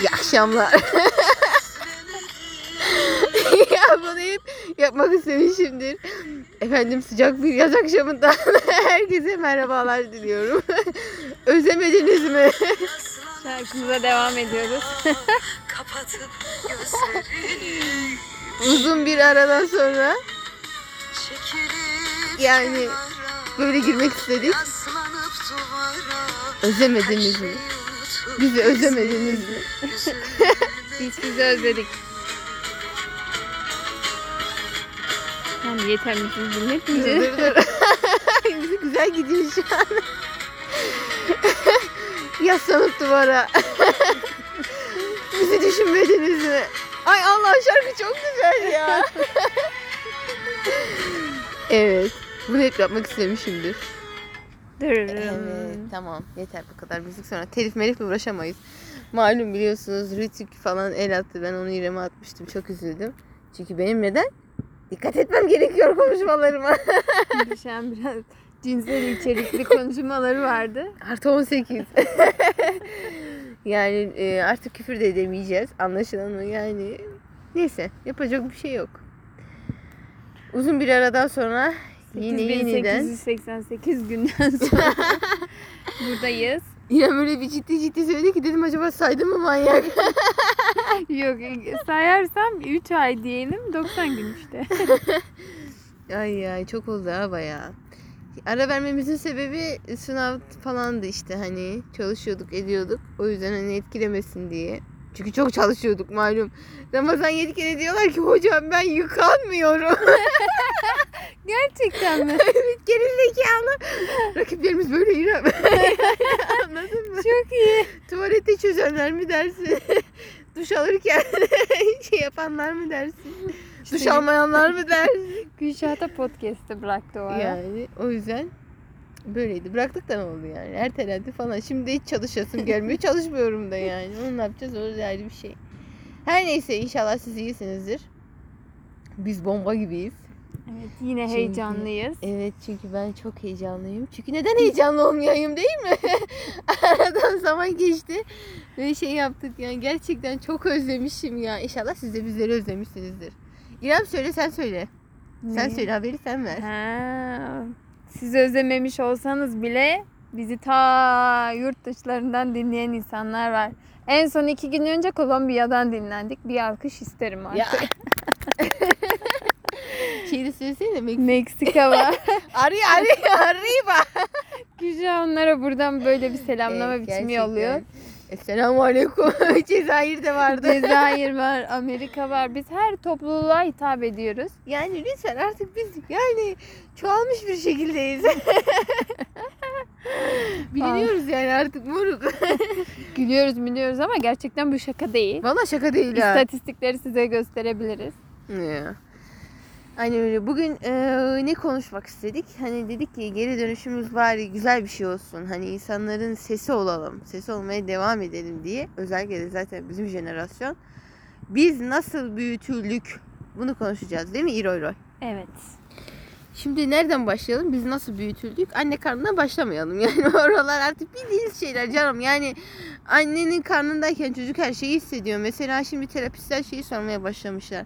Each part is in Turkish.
İyi akşamlar. ya bunu hep yapmak istemişimdir. Efendim sıcak bir yaz akşamında herkese merhabalar diliyorum. Özlemediniz mi? Şarkımıza devam ediyoruz. Uzun bir aradan sonra Yani böyle girmek istedik. Özlemediniz mi? Bizi özlemediniz mi? Biz sizi özledik. Tamam yeter mi Dur dinletmeyeceğiz? Bizi güzel gidiyor şu an. Yaslanıp duvara. Bizi düşünmediniz mi? Ay Allah şarkı çok güzel ya. evet. Bunu hep yapmak istemişimdir. Evet tamam yeter bu kadar müzik sonra telif melifle uğraşamayız. Malum biliyorsunuz Rütük falan el attı ben onu İrem'e atmıştım çok üzüldüm. Çünkü benim neden? Dikkat etmem gerekiyor konuşmalarıma. An biraz cinsel içerikli konuşmaları vardı. Artı 18. yani e, artık küfür de edemeyeceğiz. Anlaşılan o yani. Neyse yapacak bir şey yok. Uzun bir aradan sonra yine yeniden 8888 günden sonra buradayız. yine böyle bir ciddi ciddi söyledi ki dedim acaba saydım mı manyak? Yok sayarsam 3 ay diyelim 90 gün işte. ay ay çok oldu ha bayağı. Ara vermemizin sebebi sınav falandı işte hani çalışıyorduk ediyorduk. O yüzden hani etkilemesin diye. Çünkü çok çalışıyorduk malum. Ramazan yetkili diyorlar ki hocam ben yıkanmıyorum. Gerçekten mi? evet gerizekalı. Rakiplerimiz böyle İrem. Anladın mı? Çok iyi. Tuvalette çözenler mi dersin? Duş alırken şey yapanlar mı dersin? Duş almayanlar mı dersin? Gülşah'ta podcast'ı bıraktı o ara. Yani o yüzden böyleydi. Bıraktık da ne oldu yani? Ertelendi falan. Şimdi hiç çalışasım gelmiyor. Çalışmıyorum da yani. Onu ne yapacağız? O ayrı bir şey. Her neyse inşallah siz iyisinizdir. Biz bomba gibiyiz. Evet yine Çünkü- heyecanlıyız. Evet çünkü ben çok heyecanlıyım. Çünkü neden heyecanlı olmayayım değil mi? Aradan zaman geçti ve şey yaptık yani gerçekten çok özlemişim ya. İnşallah siz de bizleri özlemişsinizdir. İrem söyle sen söyle. Sen Ne? söyle haberi sen ver. Ha, siz özlememiş olsanız bile bizi ta yurt dışlarından dinleyen insanlar var. En son iki gün önce Kolombiya'dan dinlendik. Bir alkış isterim artık. Ya. Şeyi de söylesene Meksika. Meksika var. Arı arı arriba. Güzel onlara buradan böyle bir selamlama Evet, biçimi gerçekten. yolluyor. Esselamu aleyküm. Cezayir'de vardı. Cezayir var, Amerika var. Biz her topluluğa hitap ediyoruz. Yani lütfen artık biz yani çoğalmış bir şekildeyiz. Biliniyoruz yani artık moruk. Gülüyoruz biliyoruz ama gerçekten bu şaka değil. Valla şaka değil ha. İstatistikleri size gösterebiliriz. Ya. Aynen öyle. Bugün e, ne konuşmak istedik? Hani dedik ki geri dönüşümüz bari güzel bir şey olsun. Hani insanların sesi olalım. Sesi olmaya devam edelim diye. Özellikle de zaten bizim jenerasyon. Biz nasıl büyütüldük? Bunu konuşacağız değil mi İroy Roy? Evet. Şimdi nereden başlayalım? Biz nasıl büyütüldük? Anne karnından başlamayalım. Yani oralar artık bildiğiniz şeyler canım. Yani annenin karnındayken çocuk her şeyi hissediyor. Mesela şimdi terapistler şeyi sormaya başlamışlar.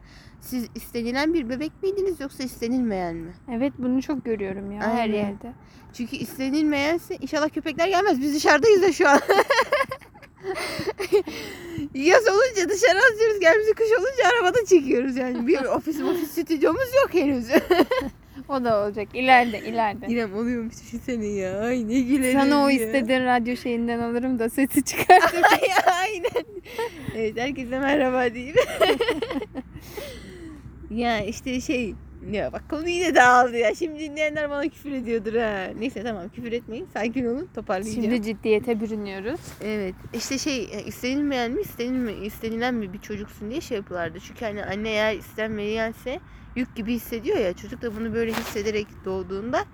Siz istenilen bir bebek miydiniz yoksa istenilmeyen mi? Evet bunu çok görüyorum ya her Aynen. yerde. Çünkü istenilmeyense inşallah köpekler gelmez. Biz dışarıdayız da şu an. Yaz olunca dışarı atıyoruz. Gelmişi kış olunca arabada çekiyoruz yani. Bir ofis ofis stüdyomuz yok henüz. O da olacak ileride ileride. İrem oluyormuş düşünsene ya. Ay ne güleriz Sana o ya. istediğin radyo şeyinden alırım da sesi çıkartırım. Ay, Aynen. Evet herkese merhaba diyeyim. Ya işte şey ya bak konu yine dağıldı ya. Şimdi dinleyenler bana küfür ediyordur ha. Neyse tamam küfür etmeyin. Sakin olun toparlayacağım. Şimdi ciddiyete bürünüyoruz. Evet işte şey e, istenilmeyen mi istenilme, istenilen mi bir çocuksun diye şey yapıyorlardı. Çünkü hani anne eğer istenmeyense yük gibi hissediyor ya. Çocuk da bunu böyle hissederek doğduğunda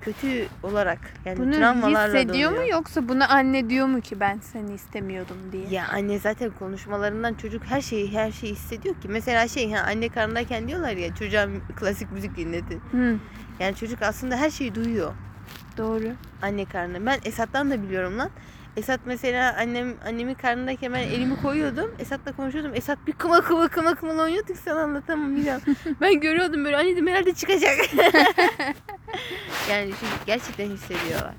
kötü olarak yani Bunu travmalarla hissediyor mu doğuyor. yoksa bunu anne diyor mu ki ben seni istemiyordum diye. Ya anne zaten konuşmalarından çocuk her şeyi her şeyi hissediyor ki. Mesela şey ha anne karnındayken diyorlar ya çocuğa klasik müzik dinletin. Hı, Yani çocuk aslında her şeyi duyuyor doğru. anne karnında. Ben Esat'tan da biliyorum lan. Esat mesela annem annemin karnındayken ben elimi koyuyordum. Esat'la konuşuyordum. Esat bir kıma kıma kıma kıma oynuyorduk sana anlatamam Mila. ben görüyordum böyle anne dedim herhalde çıkacak. yani gerçekten hissediyorlar.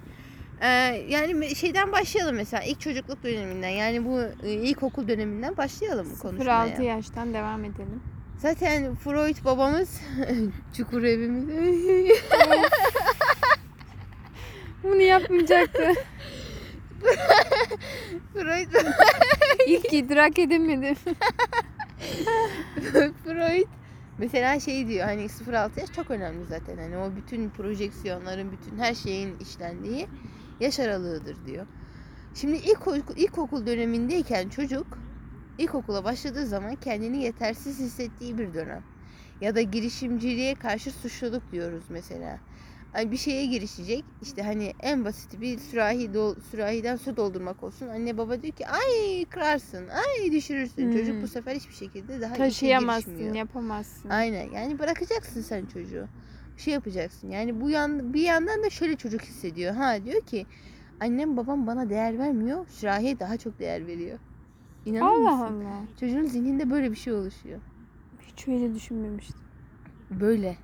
Ee, yani şeyden başlayalım mesela ilk çocukluk döneminden yani bu e, ilkokul döneminden başlayalım bu konuşmaya. 0-6 yaştan devam edelim. Zaten Freud babamız çukur evimiz. Bunu yapmayacaktı. Freud İlk idrak edemedim. Freud mesela şey diyor hani 0-6 yaş çok önemli zaten. Hani o bütün projeksiyonların bütün her şeyin işlendiği yaş aralığıdır diyor. Şimdi ilkokul, ilkokul dönemindeyken çocuk ilkokula başladığı zaman kendini yetersiz hissettiği bir dönem. Ya da girişimciliğe karşı suçluluk diyoruz mesela. Bir şeye girişecek. işte hani en basiti bir sürahi dol, sürahiden su doldurmak olsun. Anne baba diyor ki ay kırarsın, ay düşürürsün. Hmm. Çocuk bu sefer hiçbir şekilde daha Taşıyamazsın, yapamazsın. Aynen. Yani bırakacaksın sen çocuğu. Bir şey yapacaksın. Yani bu yan bir yandan da şöyle çocuk hissediyor. Ha diyor ki annem babam bana değer vermiyor. Sürahiye daha çok değer veriyor. İnanır Allah mısın? Allah. Çocuğun zihninde böyle bir şey oluşuyor. Hiç öyle düşünmemiştim. Böyle.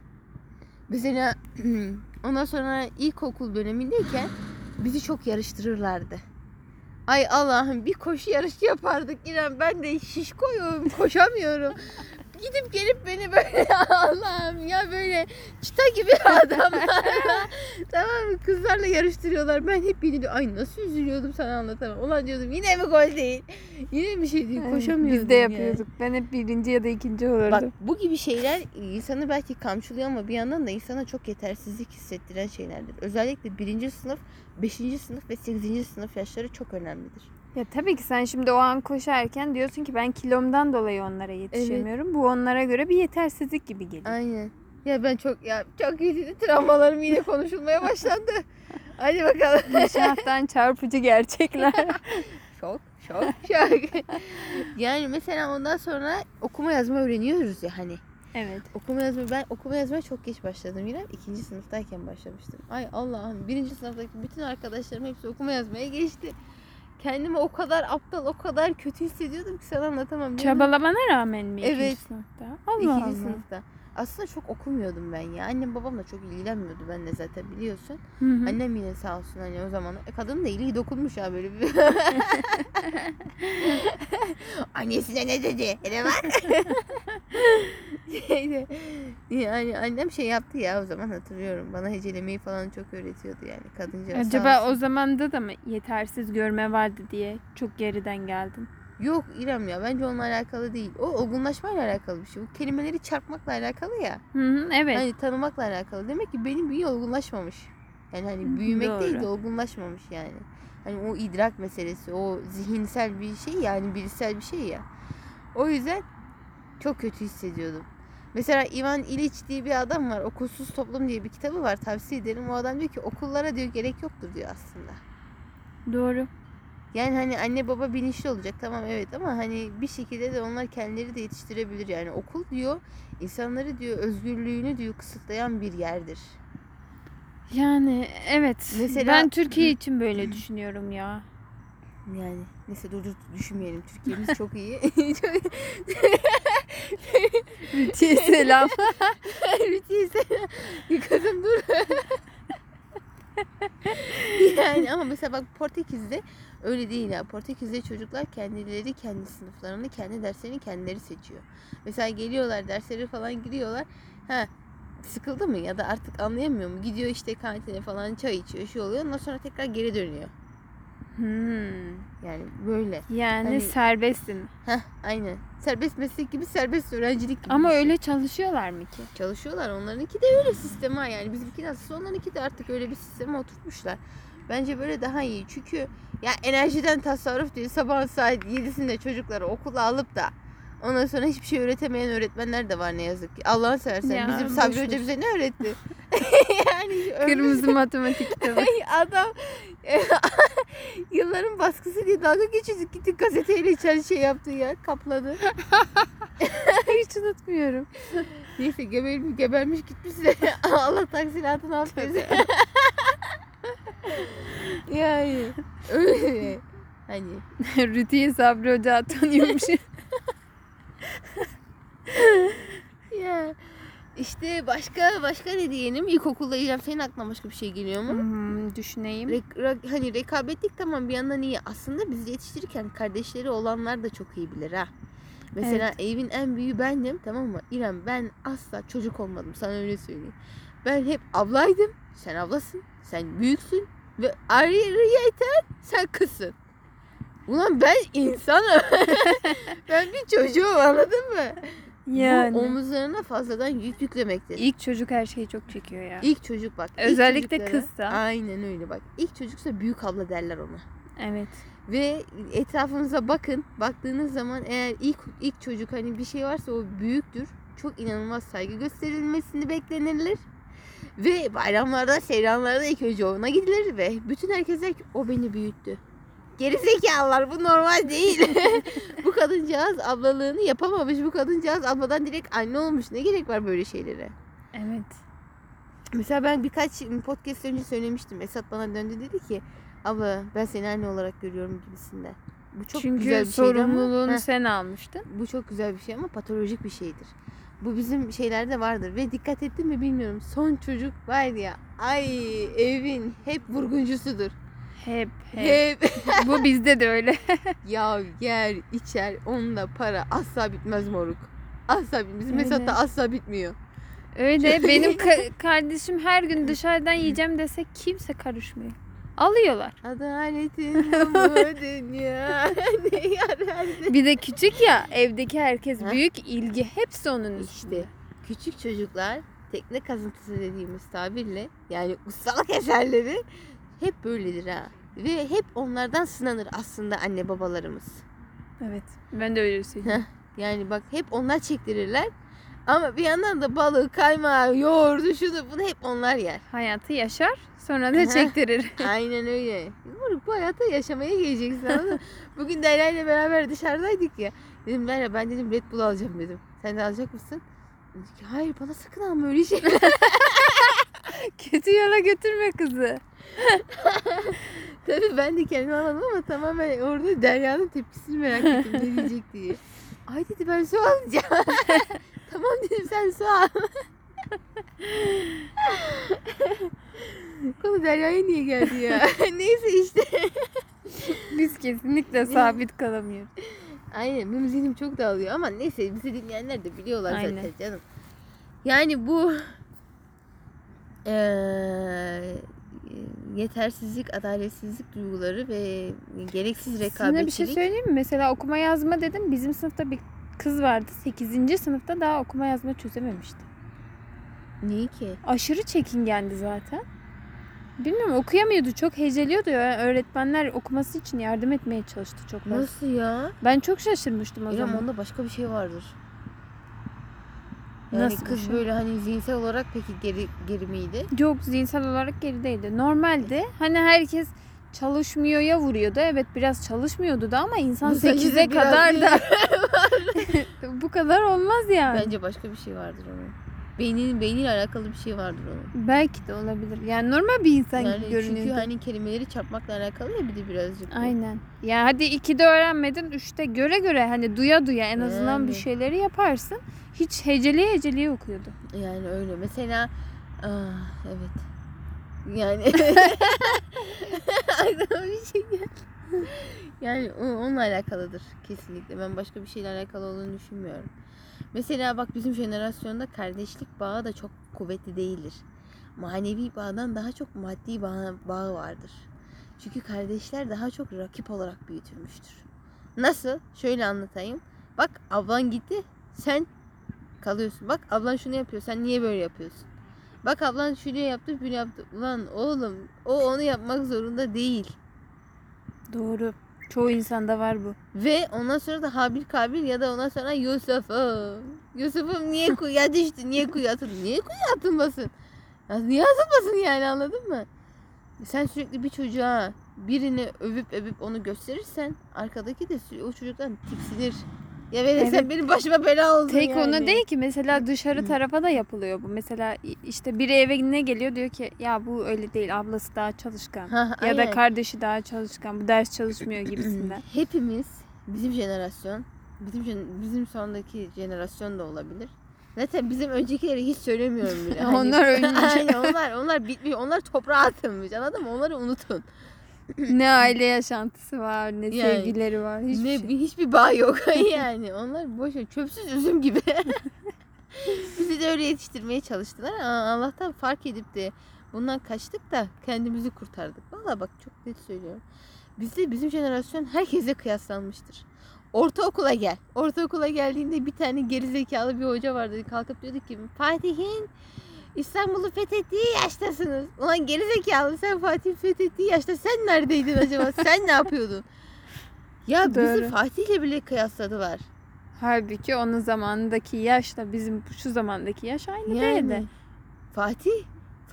Mesela ondan sonra ilkokul dönemindeyken bizi çok yarıştırırlardı. Ay Allah'ım bir koşu yarışı yapardık İrem ben de şişkoyum koşamıyorum. Gidip gelip beni böyle Allah'ım ya böyle çıta gibi adamlarla tamam mı kızlarla yarıştırıyorlar. Ben hep beni ay nasıl üzülüyordum sana anlatamam. Ulan diyordum yine mi gol değil? Yine bir şey değil koşamıyordum Biz de yani. yapıyorduk. Ben hep birinci ya da ikinci olurdum. Bak bu gibi şeyler insanı belki kamçılıyor ama bir yandan da insana çok yetersizlik hissettiren şeylerdir. Özellikle birinci sınıf, beşinci sınıf ve sekizinci sınıf yaşları çok önemlidir. Ya tabii ki sen şimdi o an koşarken diyorsun ki ben kilomdan dolayı onlara yetişemiyorum. Bu onlara göre bir yetersizlik gibi geliyor. Aynen. Ya ben çok ya çok kötü travmalarım yine konuşulmaya başlandı. Hadi bakalım. İnşaattan çarpıcı gerçekler. Şok, şok, şok. yani mesela ondan sonra okuma yazma öğreniyoruz ya hani. evet. Okuma yazma ben okuma yazmaya çok geç başladım yine. ikinci sınıftayken başlamıştım. Ay Allah'ım birinci sınıftaki bütün arkadaşlarım hepsi okuma yazmaya geçti. Kendimi o kadar aptal, o kadar kötü hissediyordum ki sana anlatamam. Çabalamana rağmen mi ikinci Evet. sınıfta? İkinci Allah Allah. sınıfta. Aslında çok okumuyordum ben ya. Annem babam da çok ilgilenmiyordu benimle zaten biliyorsun. Hı hı. Annem yine sağ olsun hani o zaman. E, kadın da iyiliği dokunmuş ya böyle bir. Annesine ne dedi? Hele bak. Şeyde, yani annem şey yaptı ya o zaman hatırlıyorum. Bana hecelemeyi falan çok öğretiyordu yani kadıncağız. sağ Acaba o olsun. zamanda da mı yetersiz görme vardı diye çok geriden geldin? Yok İrem ya bence onunla alakalı değil. O olgunlaşmayla alakalı bir şey. Bu kelimeleri çarpmakla alakalı ya. Hı hı, evet. Hani tanımakla alakalı. Demek ki benim bünye olgunlaşmamış. Yani hani büyümek değil de doğru. olgunlaşmamış yani. Hani o idrak meselesi, o zihinsel bir şey yani bilişsel bir şey ya. O yüzden çok kötü hissediyordum. Mesela Ivan İliç diye bir adam var. Okulsuz Toplum diye bir kitabı var. Tavsiye ederim. O adam diyor ki okullara diyor gerek yoktur diyor aslında. Doğru. Yani hani anne baba bilinçli olacak tamam evet ama hani bir şekilde de onlar kendileri de yetiştirebilir yani okul diyor insanları diyor özgürlüğünü diyor kısıtlayan bir yerdir. Yani evet. Mesela- ben Türkiye için böyle düşünüyorum ya. Yani neyse dur dur düşünmeyelim Türkiye'miz çok iyi. Müthiş selam. Müthişse kızım dur. yani ama mesela bak Portekiz'de öyle değil ya. Portekiz'de çocuklar kendileri kendi sınıflarını, kendi derslerini kendileri seçiyor. Mesela geliyorlar dersleri falan giriyorlar. Ha sıkıldı mı ya da artık anlayamıyor mu? Gidiyor işte kantine falan çay içiyor, şey oluyor. Ondan sonra tekrar geri dönüyor. Hmm. Yani böyle. Yani Hani- serbestsin. Heh, aynen. Serbest meslek gibi serbest öğrencilik gibi. Ama şey. öyle çalışıyorlar mı ki? çalışıyorlar. Onlarınki de öyle sistem ha yani bizimki nasıl onlarınki de artık öyle bir sisteme oturtmuşlar. Bence böyle daha iyi. Çünkü ya enerjiden tasarruf diye sabah saat 7'sinde çocukları okula alıp da ondan sonra hiçbir şey öğretemeyen öğretmenler de var ne yazık ki. Allah'ını seversen Ya, bizim Sabri. Hoca bize ne öğretti? yani Kırmızı matematik kitabı. adam yılların baskısı diye dalga geçiyorduk. Gitti gazeteyle içeri şey yaptı ya kapladı. Hiç unutmuyorum. Neyse gebermiş, gebermiş gitmiş de Allah taksiratını affetsin. Yani öyle. Hani Rütü'ye Sabri Hoca tanıyormuş. ya işte başka başka ne diyelim? İlkokulda İrem senin aklına başka bir şey geliyor mu? Hmm, düşüneyim. Rek- ra- hani rekabetlik tamam bir yandan iyi. Aslında bizi yetiştirirken kardeşleri olanlar da çok iyi bilir ha. Mesela evin en büyüğü bendim tamam mı? İrem ben asla çocuk olmadım sana öyle söyleyeyim. Ben hep ablaydım. Sen ablasın. Sen büyüksün. Ve ayrıyeten sen kızsın. Ulan ben insanım. ben bir çocuğum anladın mı? Yani. Bu omuzlarına fazladan yük yüklemektir. İlk çocuk her şeyi çok çekiyor ya. İlk çocuk bak. Özellikle çocuklara- kızsa. Aynen öyle bak. İlk çocuksa büyük abla derler ona. Evet. Ve etrafınıza bakın. Baktığınız zaman eğer ilk ilk çocuk hani bir şey varsa o büyüktür. Çok inanılmaz saygı gösterilmesini beklenilir. Ve bayramlarda, seyranlarda ilk önce ona gidilir ve bütün herkes der ki o beni büyüttü. Gerizekalılar bu normal değil. bu kadıncağız ablalığını yapamamış. Bu kadıncağız abladan direkt anne olmuş. Ne gerek var böyle şeylere? Evet. Mesela ben birkaç podcast önce söylemiştim. Esat bana döndü dedi ki abla ben seni anne olarak görüyorum gibisinde. Bu çok Çünkü güzel bir ama- sorumluluğunu Heh, sen almıştın. bu çok güzel bir şey ama patolojik bir şeydir. Bu bizim şeylerde vardır ve dikkat ettin mi bilmiyorum. Son çocuk var ya ay evin hep vurguncusudur. Hep hep. Hep Bu bizde de öyle. ya yer içer onunla para asla bitmez moruk. Asla bitmez. Esat'ta asla bitmiyor. Öyle. Benim ka- kardeşim her gün dışarıdan yiyeceğim desek kimse karışmıyor. Alıyorlar. Adaletin bu dünya ne yarar Bir de küçük ya evdeki herkes büyük ilgi hepsi onun. İşte küçük çocuklar tekne kazıntısı dediğimiz tabirle yani ustalık eserleri hep böyledir ha. Ve hep onlardan sınanır aslında anne babalarımız. Evet. Ben de öyle söyleyeyim. Yani bak hep onlar çektirirler. Ama bir yandan da balığı, kaymağı, yoğurdu, şunu bunu hep onlar yer. Hayatı yaşar sonra da çektirir. Aynen öyle. Moruk bu hayata yaşamaya geleceksin anladın? Bugün Derya ile beraber dışarıdaydık ya. Dedim Derya ben dedim Red Bull alacağım dedim. Sen de alacak mısın? Dedi ki hayır bana sakın alma öyle şey. Kötü yola götürme kızı. Tabii ben de kendimi almadım ama tamamen orada Derya'nın tepkisini merak ettim ne diyecek diye. Ay dedi ben su alacağım. tamam dedim sen su al. Konu Derya'ya niye geldi ya? Neyse işte. Biz kesinlikle sabit kalamıyoruz. Aynen benim zihnim çok dağılıyor ama neyse bizi dinleyenler de biliyorlar Aynen. zaten canım. Yani bu eee, yetersizlik, adaletsizlik duyguları ve gereksiz Sana rekabetçilik. bir şey söyleyeyim mi? Mesela okuma yazma dedim. Bizim sınıfta bir kız vardı. 8. sınıfta daha okuma yazma çözememişti. Niye ki? Aşırı çekingendi zaten. Bilmiyorum okuyamıyordu. Çok heceliyordu. ya. Öğretmenler okuması için yardım etmeye çalıştı çok fazla. Nasıl ya? Ben çok şaşırmıştım o İrem zaman. onda başka bir şey vardır. Yani Nasıl bir kız şey? böyle hani zihinsel olarak peki geri, geri miydi? Yok zihinsel olarak geri değildi. Normalde hani herkes çalışmıyor ya vuruyordu. Evet biraz çalışmıyordu da ama insan sekize 8'e biraz kadar da bu kadar olmaz yani. Bence başka bir şey vardır onun. Beynin beyniyle alakalı bir şey vardır onun. Belki de olabilir. Yani normal bir insan Yani gibi görünüyordu. çünkü hani kelimeleri çarpmakla alakalı ya bir de birazcık. bu. Aynen. Ya hadi 2'de öğrenmedin. 3'te göre göre hani duya duya en azından bir Yani. şeyleri yaparsın. Hiç heceliye heceliye okuyordu. Yani öyle. Mesela ah, evet. Yani aklıma bir şey geldi. Yani onunla alakalıdır kesinlikle. Ben başka bir şeyle alakalı olduğunu düşünmüyorum. Mesela bak bizim jenerasyonda kardeşlik bağı da çok kuvvetli değildir. Manevi bağdan daha çok maddi bağ, bağı vardır. Çünkü kardeşler daha çok rakip olarak büyütülmüştür. Nasıl? Şöyle anlatayım. Bak ablan gitti. Sen kalıyorsun. Bak ablan şunu yapıyor. Sen niye böyle yapıyorsun? Bak ablan şunu yaptı, bunu yaptı. Ulan oğlum o onu yapmak zorunda değil. Doğru. Çoğu insanda var bu. Ve ondan sonra da Habil Kabil ya da ondan sonra Yusuf'um. Yusuf'um niye kuyuya düştü? Niye kuyuya atıldı? Niye kuyuya atılmasın? Ya niye atılmasın yani anladın mı? Sen sürekli bir çocuğa birini övüp övüp onu gösterirsen arkadaki de o çocuktan tiksinir. Ya verirsen Evet. benim başıma bela oldu Tek yani. ona değil ki mesela dışarı tarafa da yapılıyor bu. Mesela işte biri eve ne geliyor diyor ki ya bu öyle değil ablası daha çalışkan. Ha, Ya da kardeşi daha çalışkan. Bu ders çalışmıyor gibisinden. Hepimiz bizim jenerasyon, bizim jen- bizim sondaki jenerasyon da olabilir. Zaten bizim öncekileri hiç söylemiyorum bile. Hani- Onlar ölmüş. Aynen onlar onlar bitmiş. Onlar toprağa atılmış. Anladın mı? Onları unutun. ne aile yaşantısı var, ne Yani, sevgileri var, hiçbir ne şey. bir- hiçbir bağ yok yani. Onlar boş çöpsüz üzüm gibi. Bizi de öyle yetiştirmeye çalıştılar. Ama Allah'tan fark edip de bundan kaçtık da kendimizi kurtardık. Vallahi bak çok net söylüyorum. Bizde bizim jenerasyon herkese kıyaslanmıştır. Ortaokula gel. Ortaokula geldiğinde bir tane gerizekalı bir hoca vardı. Kalkıp diyordu ki Fatih'in İstanbul'u fethettiği yaştasınız. Ulan gerizekalı sen Fatih'in fethettiği yaşta sen neredeydin acaba? sen ne yapıyordun? Ya bizi Doğru. Fatih'le bile kıyasladılar. Halbuki onun zamanındaki yaşla bizim şu zamandaki yaş aynı değildi. Fatih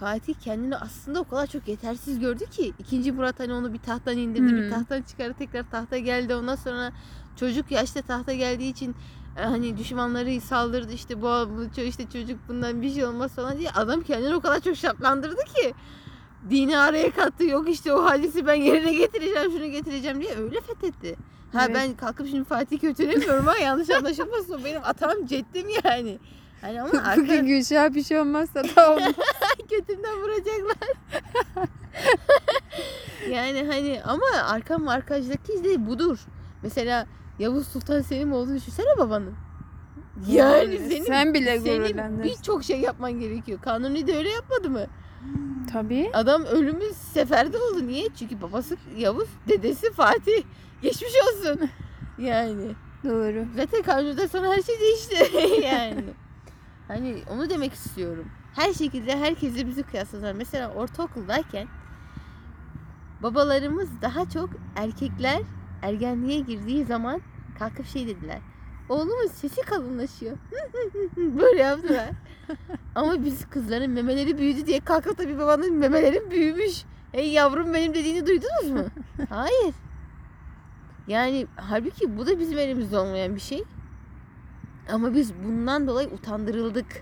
Fatih kendini aslında o kadar çok yetersiz gördü ki ikinci Murat hani onu bir tahttan indirdi bir Hmm. tahttan çıkardı tekrar tahta geldi ondan sonra çocuk yaşta tahta geldiği için hani düşmanları saldırdı işte bu, bu işte çocuk bundan bir şey olmaz falan diye adam kendini o kadar çok şartlandırdı ki dini araya kattı yok işte o hadisi ben yerine getireceğim şunu getireceğim diye öyle fethetti. Ha Evet. ben kalkıp şimdi Fatih kötülemiyorum ha yanlış anlaşılmasın benim atam ceddim yani. Hani ama arka, Bugün Gülşah bir şey olmazsa da olmaz. götümden vuracaklar. yani hani ama arkam markajdaki de budur. Mesela Yavuz Sultan Selim olduğunu düşünsene babanın. Yani, Yani senin, sen bile senin birçok şey yapman gerekiyor. Kanuni de öyle yapmadı mı? Tabii. Adam ölümü seferde oldu. Niye? Çünkü babası Yavuz, dedesi Fatih. Geçmiş olsun. Yani. Doğru. Zaten Kanuni'den sonra her şey değişti. yani. Hani onu demek istiyorum. Her şekilde herkese bizi kıyasladılar. Mesela ortaokuldayken babalarımız daha çok erkekler ergenliğe girdiği zaman kalkıp şey dediler. Oğlumun sesi kalınlaşıyor. Böyle yaptılar. Ama biz kızların memeleri büyüdü diye kalkıp da bir babanın memelerin büyümüş. Ey yavrum benim dediğini duydunuz mu? Hayır. Yani halbuki bu da bizim elimizde olmayan bir şey. Ama biz bundan dolayı utandırıldık.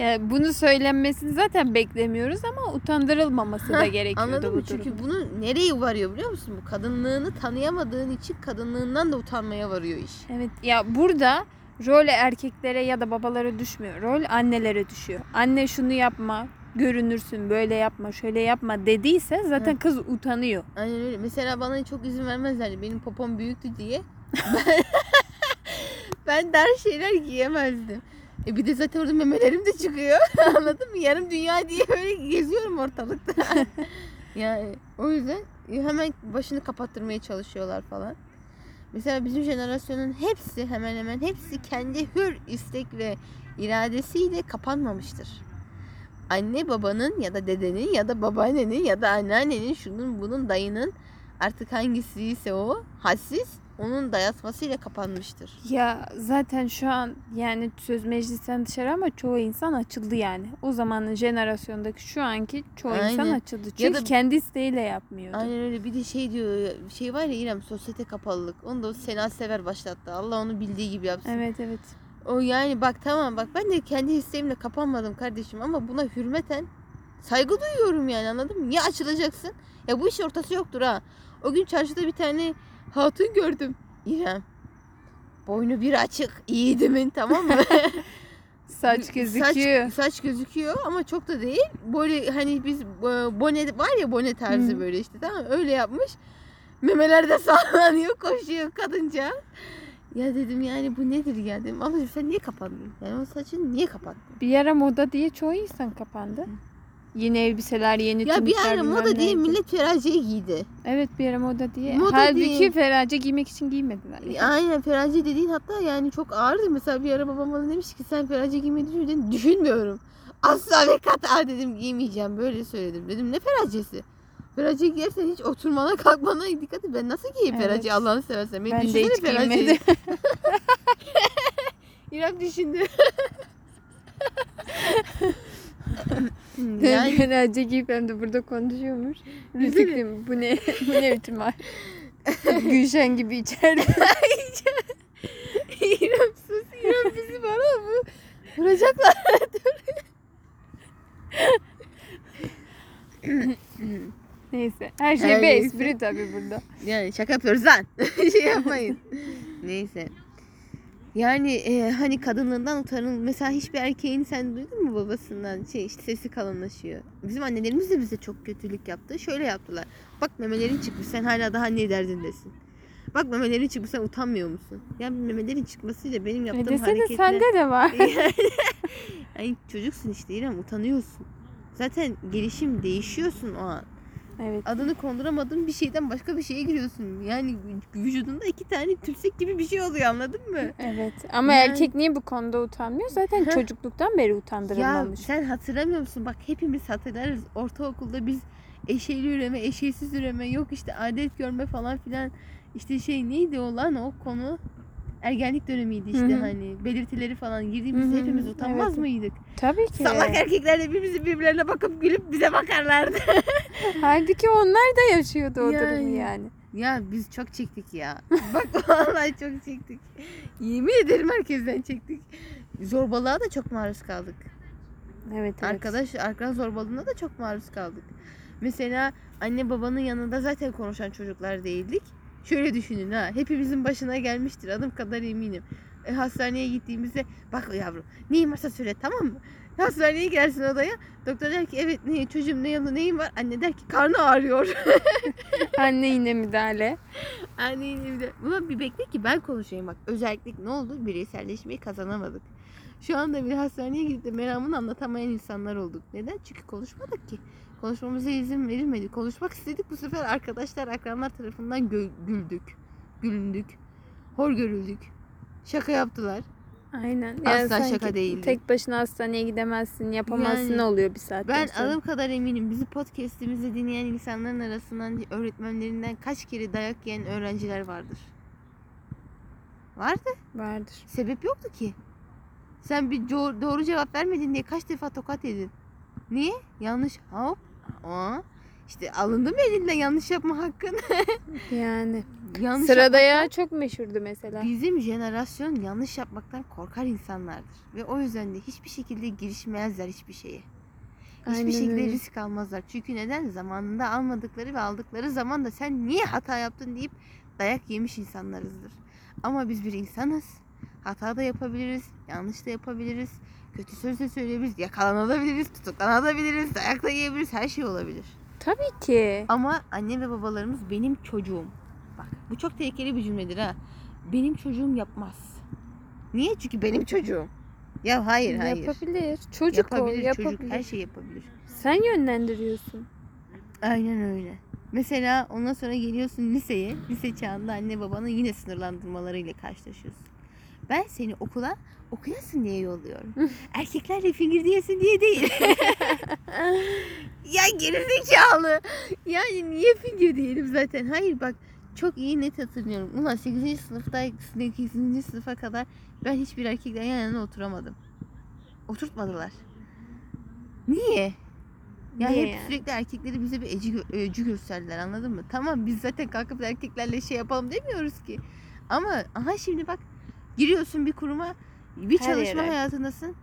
Ya bunu söylenmesini zaten beklemiyoruz ama utandırılmaması da gerekiyordu Anladın bu mı? Çünkü durumda. bunu nereye varıyor biliyor musun? Bu kadınlığını tanıyamadığın için kadınlığından da utanmaya varıyor iş. Evet ya burada rol erkeklere ya da babalara düşmüyor. Rol annelere düşüyor. Anne şunu yapma, görünürsün, böyle yapma, şöyle yapma dediyse zaten kız utanıyor. Aynen öyle. Mesela bana çok izin vermezlerdi. Benim popom büyüktü diye. Ben, ben dar şeyler giyemezdim. E bir de zaten orada memelerim de çıkıyor. Anladın mı? Yarım dünya diye öyle geziyorum ortalıkta. yani o yüzden hemen başını kapattırmaya çalışıyorlar falan. Mesela bizim jenerasyonun hepsi hemen hemen hepsi kendi hür istek ve iradesiyle kapanmamıştır. Anne babanın ya da dedenin ya da babaannenin ya da anneannenin şunun bunun dayının artık hangisiyse o hassiz onun dayatmasıyla kapanmıştır. Ya zaten şu an yani söz meclisten dışarı ama çoğu insan açıldı yani. O zamanın jenerasyondaki şu anki çoğu insan Aynen. açıldı. Ya Çünkü da- kendi isteğiyle yapmıyordu. Aynen öyle bir de şey diyor şey var ya İrem sosyete kapalılık onu da Sena Sever başlattı. Allah onu bildiği gibi yapsın. Evet evet. O yani bak tamam bak ben de kendi isteğimle kapanmadım kardeşim ama buna hürmeten saygı duyuyorum yani anladın mı? Niye açılacaksın? Ya bu iş ortası yoktur ha. O gün çarşıda bir tane hatun gördüm. İrem. Boynu bir açık. İyiydimin tamam mı? Saç gözüküyor. Saç, saç gözüküyor ama çok da değil. Böyle hani biz e, bone var ya bone tarzı Hı. böyle işte tamam öyle yapmış. Memeler de sallanıyor koşuyor kadınca. Ya dedim yani bu nedir ya dedim. Ablacığım sen niye kapandın? Yani o saçını niye kapattın? Bir ara moda diye çoğu insan kapandı. Yeni elbiseler, yeni Ya bir tunikler, ara bilmem moda diye neydi. millet feraciye giydi. Evet bir ara moda diye. Moda Halbuki diye. ferace giymek için giymediler. Aynen feraciye dediğin hatta yani çok ağırdı. Mesela bir ara babam bana demiş ki sen feraciye giymeyi düşünüyor musun? Düşünmüyorum. Asla ve kata dedim giymeyeceğim. Böyle söyledim. Dedim ne feraciyesi? Feraciye giyersen hiç oturmana kalkmana dikkat et. Ben nasıl giyeyim Evet. feraciye Allah'ını seversen. Beni Ben de düşünsene hiç giymedim. İrem düşündü. Hmm, yani... yani acayip de burada konuşuyormuş. Bir fikrim bu ne? bu ne biçim var? Gülşen gibi içeride. İrem sus. İrem bizi bana mı? Vuracaklar. Neyse. Her şey bir espri tabii burada. Yani şaka yapıyoruz lan. şey yapmayın. Neyse. Yani e, hani kadınlığından utanın. Mesela hiçbir erkeğin sen duydun mu babasından şey işte sesi kalınlaşıyor. Bizim annelerimiz de bize çok kötülük yaptı. Şöyle yaptılar. Bak memelerin çıkmış sen hala daha ne derdindesin. Bak memelerin çıkmış sen utanmıyor musun? Ya memelerin çıkmasıyla benim E yaptığım desene hareketler... sende de var. Yani, çocuksun işte İrem utanıyorsun. Zaten gelişim değişiyorsun o an. Evet. Adını konduramadığın bir şeyden başka bir şeye giriyorsun. Yani vücudunda iki tane tümsek gibi bir şey oluyor anladın mı? Evet. Ama Yani- erkek niye bu konuda utanmıyor? Zaten çocukluktan beri Ya utandırılmamış. sen hatırlamıyor musun? Bak hepimiz hatırlarız. Ortaokulda biz eşeğli üreme, eşeğsiz üreme, yok işte adet görme falan filan. İşte şey neydi o lan o konu? Ergenlik dönemiydi işte Hı hı. hani belirtileri falan girdiğimizde hepimiz utanmaz evet. mıydık? Tabii ki. Salak erkekler de birbirimizi birbirlerine bakıp gülüp bize bakarlardı. Halbuki onlar da yaşıyordu o Yani. durumu yani. Ya biz çok çektik ya. Bak vallahi çok çektik. Yemin ederim herkesten çektik. Zorbalığa da çok maruz kaldık. Evet, evet. Arkadaş arkadaş zorbalığına da çok maruz kaldık. Mesela anne babanın yanında zaten konuşan çocuklar değildik. Şöyle düşünün ha. Hepimizin başına gelmiştir. Adım kadar eminim. E, hastaneye gittiğimizde bak yavrum neyin varsa söyle tamam mı? Hastaneye girersin odaya. Doktor der ki evet ne, çocuğum ne yalı neyin var? Anne der ki karnı ağrıyor. Anne yine müdahale. Anne yine de buna bir bekle ki ben konuşayım bak. Özellik ne oldu? Bireyselleşmeyi kazanamadık. Şu anda bir hastaneye gidip de meramını anlatamayan insanlar olduk. Neden? Çünkü konuşmadık ki. Konuşmamıza izin verilmedi. Konuşmak istedik bu sefer arkadaşlar, akranlar tarafından güldük. Gülündük. Hor görüldük. Şaka yaptılar. Aynen. Asla sanki şaka değildi. Tek başına hastaneye gidemezsin, yapamazsın Yani oluyor bir saatten Ben sonra. adım kadar eminim bizi podcast'imizi dinleyen insanların arasından öğretmenlerinden kaç kere dayak yiyen öğrenciler vardır. Vardı. Vardır. Sebep yoktu ki. Sen bir doğru cevap vermedin diye kaç defa tokat yedin. Niye? Yanlış. Hop. Aa. İşte alındı mı elinden yanlış yapma hakkın? Yani. yanlış Sırada yapmaktan- ya çok meşhurdu mesela. Bizim jenerasyon yanlış yapmaktan korkar insanlardır. Ve o yüzden de hiçbir şekilde girişmezler hiçbir şeye. Hiçbir Aynen şekilde öyle. risk almazlar. Çünkü neden? Zamanında almadıkları ve aldıkları zaman da sen niye hata yaptın deyip dayak yemiş insanlarızdır. Ama biz bir insanız. Hata da yapabiliriz, yanlış da yapabiliriz. Kötü söz de söyleyebiliriz, yakalanabiliriz, tutuklanabiliriz, dayak da yiyebiliriz, her şey olabilir. Tabii ki. Ama anne ve babalarımız benim çocuğum. Bak bu çok tehlikeli bir cümledir ha. Benim çocuğum yapmaz. Niye? Çünkü benim çocuğum. Ya hayır hayır. Yapabilir. Çocuk yapabilir o, yapabilir. çocuk her şey yapabilir. Sen yönlendiriyorsun. Aynen öyle. Mesela ondan sonra geliyorsun liseye. Lise çağında anne babanın yine sınırlandırmalarıyla karşılaşıyorsun. Ben seni okula okuyasın diye yolluyorum. Erkeklerle fingir diyesin diye değil. ya gerizekalı. Yani niye fingir diyelim zaten? Hayır bak çok iyi net hatırlıyorum. Ulan 8. sınıfta 8. sınıfa kadar ben hiçbir erkekle yan yana oturamadım. Oturtmadılar. Niye? Ya Niye hep yani? sürekli erkekleri bize bir eci, öcü gösterdiler anladın mı? Tamam biz zaten kalkıp erkeklerle şey yapalım demiyoruz ki. Ama aha şimdi bak giriyorsun bir kuruma bir Her çalışma yere. hayatındasın.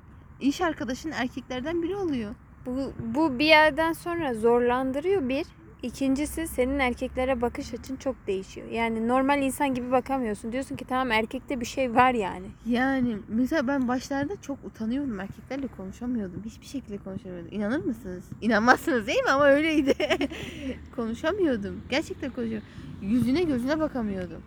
İş arkadaşın erkeklerden biri oluyor. Bu, bu bir yerden sonra zorlandırıyor bir. İkincisi senin erkeklere bakış açın çok değişiyor. Yani normal insan gibi bakamıyorsun. Diyorsun ki tamam erkekte bir şey var yani. Yani mesela ben başlarda çok utanıyordum. Erkeklerle konuşamıyordum. Hiçbir şekilde konuşamıyordum. İnanır mısınız? İnanmazsınız değil mi? Ama öyleydi. konuşamıyordum. Gerçekten konuşamıyordum. Yüzüne gözüne bakamıyordum.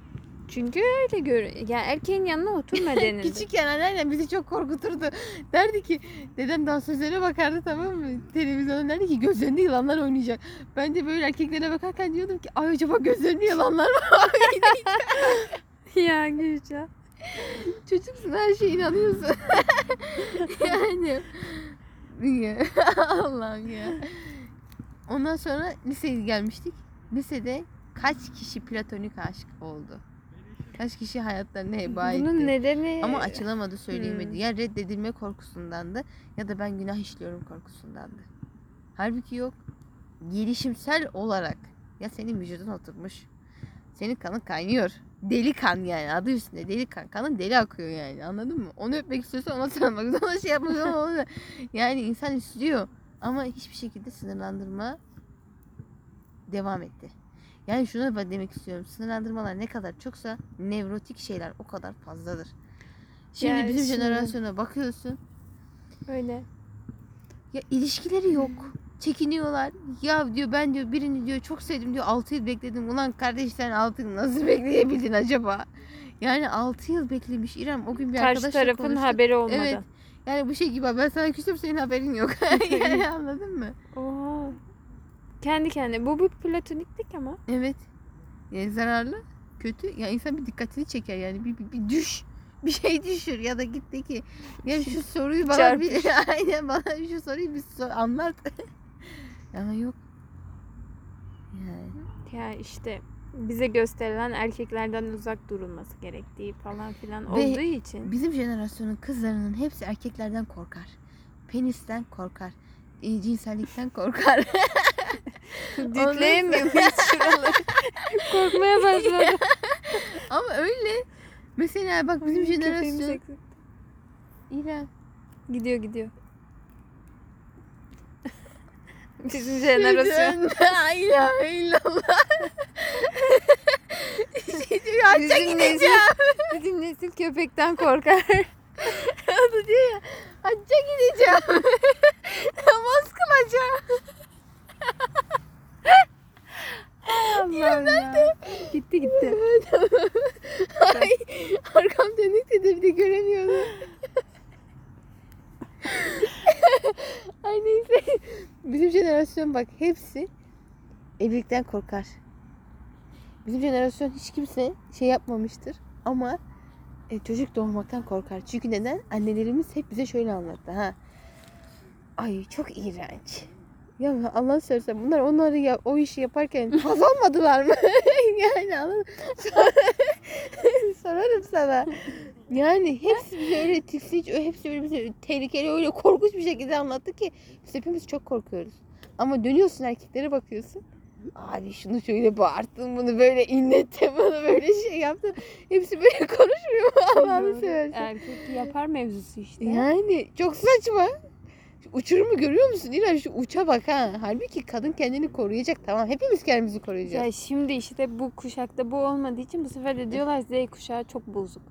Çünkü öyle gör. Yani erkeğin yanına oturma denildi. Küçükken anneannem bizi çok korkuturdu. Derdi ki dedem dansözlere bakardı tamam mı? Televizyonda derdi ki gözlerinde yılanlar oynayacak. Ben de böyle erkeklere bakarken diyordum ki ay acaba gözlerinde yılanlar mı oynayacak? ya Gülcan. Çocuksun her şeye inanıyorsun. yani. Ya, Allah'ım ya. Ondan sonra liseye gelmiştik. Lisede kaç kişi platonik aşık oldu? Kaç kişi hayatlarını heba etti? Bunun nedeni Ama açılamadı söyleyemedi. Hmm. Ya reddedilme korkusundandı ya da ben günah işliyorum korkusundandı. Halbuki yok. Gelişimsel olarak ya senin vücudun oturmuş. Senin kanın kaynıyor. deli kan yani adı üstünde deli kan. Kanın deli akıyor yani anladın mı? Onu öpmek istiyorsan ona sarılmak ona şey yapmak istiyorsan ona yani insan istiyor ama hiçbir şekilde sınırlandırma devam etti. Yani şunu da demek istiyorum. Sınırlandırmalar ne kadar çoksa nevrotik şeyler o kadar fazladır. Şimdi Yani bizim şimdi- jenerasyona bakıyorsun. Öyle. Ya ilişkileri yok. Çekiniyorlar. Ya diyor ben diyor birini diyor çok sevdim diyor 6 yıl bekledim. Ulan kardeş sen 6 yıl nasıl bekleyebildin acaba? Yani 6 yıl beklemiş İrem. O gün bir Karşı arkadaşla tarafın konuştuk. haberi olmadan. Evet. Yani bu şey gibi ben sana küstüm senin haberin yok. yani anladın mı? Oha. Kendi kendine. Bu bir platoniklik ama. Evet. Yani zararlı, kötü. Ya insan bir dikkatini çeker yani bir, bir, bir düş. Bir şey düşür ya da git de ki ya şu soruyu bana bir aynen bana şu soruyu bir sor, anlat. Ama yok. Yani. Ya işte bize gösterilen erkeklerden uzak durulması gerektiği falan filan Ve olduğu için. Bizim jenerasyonun kızlarının hepsi erkeklerden korkar. Penisten korkar. e, cinsellikten korkar. Dütleyemiyor muyuz şuraları? Korkmaya başladı. Ama öyle. Mesela bak bizim jenerasyon. İrem. Gidiyor gidiyor. Bizim jenerasyon. La illallah. şey diyor Bizim nesil, bizim nesil köpekten korkar. O da diyor ya hacca gideceğim. Namaz kılacağım. Allah'ım ya. Gitti gitti. Ay arkam dönük de bir de göremiyorum. Ay neyse. Bizim jenerasyon bak hepsi evlilikten korkar. Bizim jenerasyon hiç kimse şey yapmamıştır ama e, çocuk doğurmaktan korkar. Çünkü neden? Annelerimiz hep bize şöyle anlattı ha. Ay çok iğrenç. Ya Allah söylesem bunlar onları ya, o işi yaparken haz almadılar mı? yani anladın Sorarım sana. Yani hepsi bize öyle hepsi öyle bize tehlikeli, öyle korkunç bir şekilde anlattı ki biz hepimiz çok korkuyoruz. Ama dönüyorsun erkeklere bakıyorsun. Abi şunu şöyle bağırttın, bunu böyle inlettin, bunu böyle şey yaptın. Hepsi böyle konuşmuyor mu Allah'ını seversen. Erkek yapar mevzusu işte. Yani çok saçma. Uçurumu görüyor musun? İrem şu uça bak ha. Halbuki kadın kendini koruyacak. Tamam hepimiz kendimizi koruyacağız. Ya şimdi işte bu kuşakta bu olmadığı için bu sefer de diyorlar Z kuşağı çok bozuk.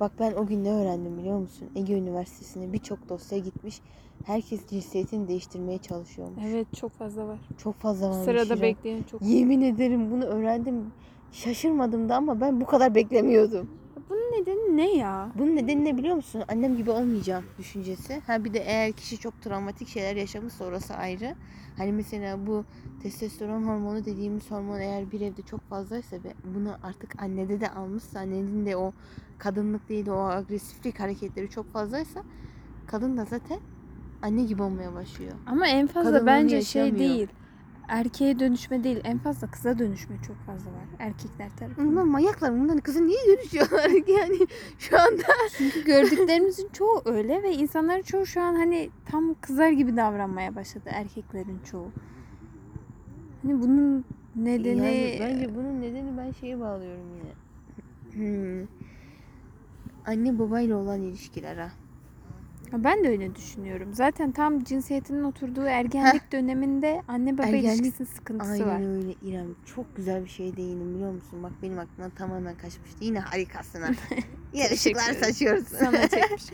Bak ben o gün ne öğrendim biliyor musun? Ege Üniversitesi'ne birçok dosya gitmiş. Herkes cinsiyetini değiştirmeye çalışıyormuş. Evet çok fazla var. Çok fazla varmış. Sırada bekleyen çok. Yemin ederim bunu öğrendim. Şaşırmadım da ama ben bu kadar beklemiyordum. Bunun nedeni ne ya? Bunun nedeni ne biliyor musun? Annem gibi olmayacağım düşüncesi. Ha bir de eğer kişi çok travmatik şeyler yaşamışsa orası ayrı. Hani mesela bu testosteron hormonu dediğimiz hormon eğer bir evde çok fazlaysa ve bunu artık annede de almışsa annenin de o kadınlık değil de o agresiflik hareketleri çok fazlaysa kadın da zaten anne gibi olmaya başlıyor. Ama en fazla Kadın onu bence şey yaşamıyor. değil. Erkeğe dönüşme değil. En fazla kıza dönüşme çok fazla var. Erkekler Bunlar tarafından. manyaklar. Bunların kızı niye dönüşüyorlar? yani şu anda Çünkü gördüklerimizin çoğu öyle ve insanların çoğu şu an hani tam kızlar gibi davranmaya başladı erkeklerin çoğu. Hani bunun nedeni Yani bence bunun nedeni ben şeye bağlıyorum yine. Hmm. Anne babayla olan ilişkiler ha. Ben de öyle düşünüyorum. Zaten tam cinsiyetinin oturduğu ergenlik döneminde anne baba Ergenlik- ilişkisinin sıkıntısı var. Aynen öyle İrem. Çok güzel bir şey değindim biliyor musun? Bak benim aklımdan tamamen kaçmıştı. Yine harikasın ha. Yine ışıklar saçıyorsun. Sana çekmiş.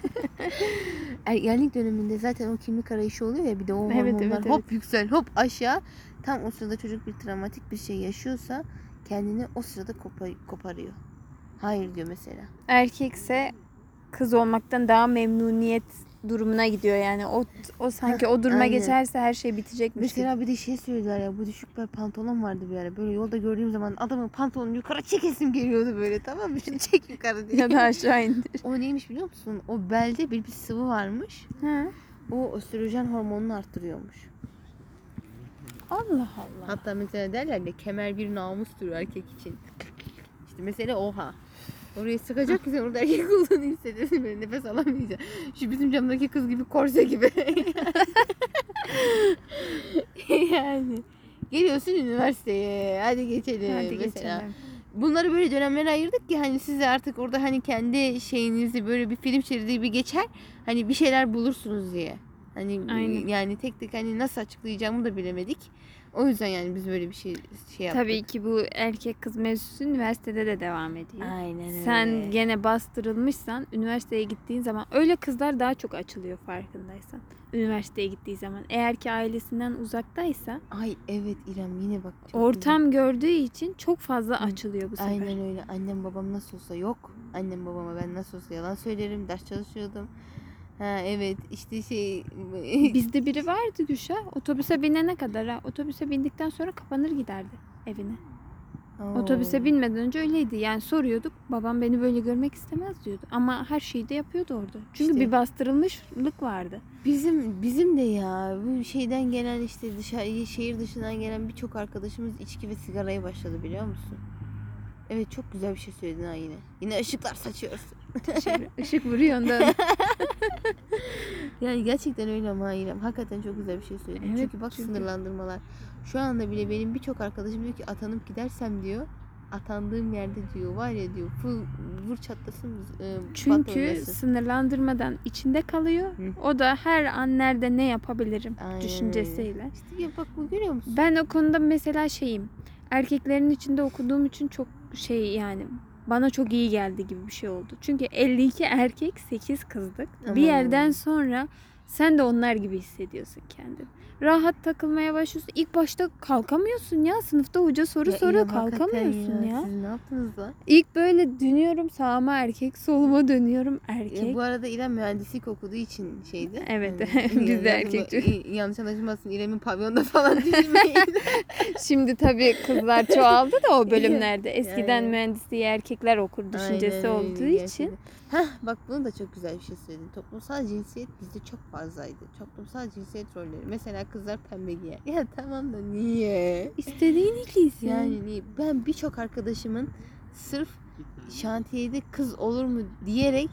Ergenlik döneminde zaten o kimlik arayışı oluyor ya bir de o Evet, hormonlar evet, hop yüksel hop aşağı. Tam o sırada çocuk bir travmatik bir şey yaşıyorsa kendini o sırada kopar- koparıyor. Hayır diyor mesela. Erkekse kız olmaktan daha memnuniyet durumuna gidiyor yani. O o sanki o duruma aynen. geçerse her şey bitecekmiş. Mesela bir de şey söylediler ya bu düşük bir pantolon vardı bir ara. Böyle yolda gördüğüm zaman adamın pantolonunu yukarı çekesim geliyordu böyle tamam mı? Şunu çek yukarı diye. ya da aşağı indir. O neymiş biliyor musun? O belde bir, bir sıvı varmış. Ha. O östrojen hormonunu arttırıyormuş. Allah Allah. Hatta mesela derler ya kemer bir namustur erkek için. İşte mesela oha. Oraya sıkacak ki sen orada erkek olduğunu hissedersin böyle nefes alamayacaksın. Şu bizim camdaki kız gibi korse gibi. yani. Geliyorsun üniversiteye. Hadi geçelim. Hadi mesela. geçelim. bunları böyle dönemlere ayırdık ki hani siz de artık orada hani kendi şeyinizi böyle bir film şeridi gibi geçer. Hani bir şeyler bulursunuz diye. Hani Aynen. yani tek tek hani nasıl açıklayacağımı da bilemedik. O yüzden yani biz böyle bir şey şey yaptık. Tabii ki bu erkek kız mevzusu üniversitede de devam ediyor. Aynen öyle. Sen gene bastırılmışsan üniversiteye gittiğin zaman öyle kızlar daha çok açılıyor farkındaysan. Üniversiteye gittiği zaman. Eğer ki ailesinden uzaktaysa Ay evet İrem yine bak. çok ortam gördüğü için çok fazla açılıyor bu sefer. Aynen öyle. Annem babam nasıl olsa yok. Annem babama ben nasıl olsa yalan söylerim. Ders çalışıyordum. Ha evet işte şey Bizde biri vardı Gülşah. Otobüse binene kadar ha. Otobüse bindikten sonra kapanır giderdi evine. Otobüse Oo. binmeden önce öyleydi. Yani soruyorduk. Babam beni böyle görmek istemez diyordu. Ama her şeyi de yapıyordu orada. Çünkü İşte. bir bastırılmışlık vardı. Bizim bizim de ya bu şeyden gelen işte dışarı şehir dışından gelen birçok arkadaşımız içki ve sigaraya başladı biliyor musun? Evet çok güzel bir şey söyledin ha yine. Yine ışıklar saçıyorsun. Işık vuruyor ondan. Yani gerçekten öyle ama İrem. Hakikaten çok güzel bir şey söyledin. Evet, çünkü bak çünkü- sınırlandırmalar. Şu anda bile benim birçok arkadaşım diyor ki atanıp gidersem diyor atandığım yerde diyor var ya diyor full vur çatlasın e, Çünkü sınırlandırmadan içinde kalıyor. Hı. O da her an nerede ne yapabilirim Aynen düşüncesiyle. İşte ya bak bu görüyor musun? Ben o konuda mesela şeyim. Erkeklerin içinde okuduğum için çok şey yani bana çok iyi geldi gibi bir şey oldu. Çünkü 52 erkek 8 kızdık. Aman. Bir yerden sonra sen de onlar gibi hissediyorsun kendini. Rahat takılmaya başlıyorsun. İlk başta kalkamıyorsun ya. Sınıfta hoca soru Ya soruyor kalkamıyorsun ya. Siz ne yaptınız lan? İlk böyle dönüyorum sağıma erkek, soluma dönüyorum erkek. Ya bu arada İrem mühendislik okuduğu için şeydi. Evet, Hani- biz de erkek Yanlış anlaşılmasın İrem'in pavyonda falan düşünmeyin. Şimdi tabii kızlar çoğaldı da o bölümlerde. Eskiden Yani. mühendisliği erkekler okur düşüncesi Aynen olduğu için. gerçekten. Heh bak bunu da çok güzel bir şey söyledin. Toplumsal cinsiyet bizde çok fazlaydı. Toplumsal cinsiyet rolleri. Mesela kızlar pembe giyer. Ya tamam da niye? İstediğin giysin. Yani niye? Ben birçok arkadaşımın sırf şantiyede kız olur mu diyerek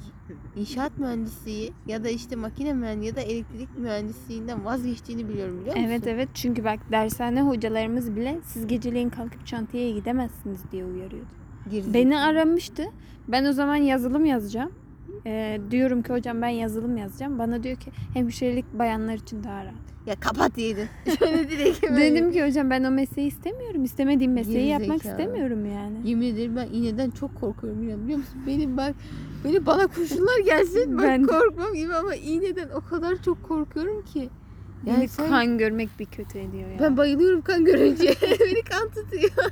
inşaat mühendisliği ya da işte makine mühendisliği ya da elektrik mühendisliğinden vazgeçtiğini biliyorum biliyor musun? Evet evet çünkü bak dershane hocalarımız bile siz geceleyin kalkıp şantiyeye gidemezsiniz diye uyarıyordu. Gerizekalı. Beni aramıştı. Ben o zaman yazılım yazacağım. Ee, diyorum ki hocam ben yazılım yazacağım. Bana diyor ki hemşirelik bayanlar için daha rahat. Ya kapat yedin. Şöyle direkt Dedim ki hocam ben o mesleği istemiyorum. İstemediğim mesleği yapmak Gerizekalı. istemiyorum yani. Yemin ederim ben iğneden çok korkuyorum İrem biliyor musun? Benim bak beni bana kurşunlar gelsin ben, korkmam gibi ama iğneden o kadar çok korkuyorum ki. Yani Beni sen- kan görmek bir kötü ediyor ya. ben bayılıyorum kan görünce. beni kan tutuyor.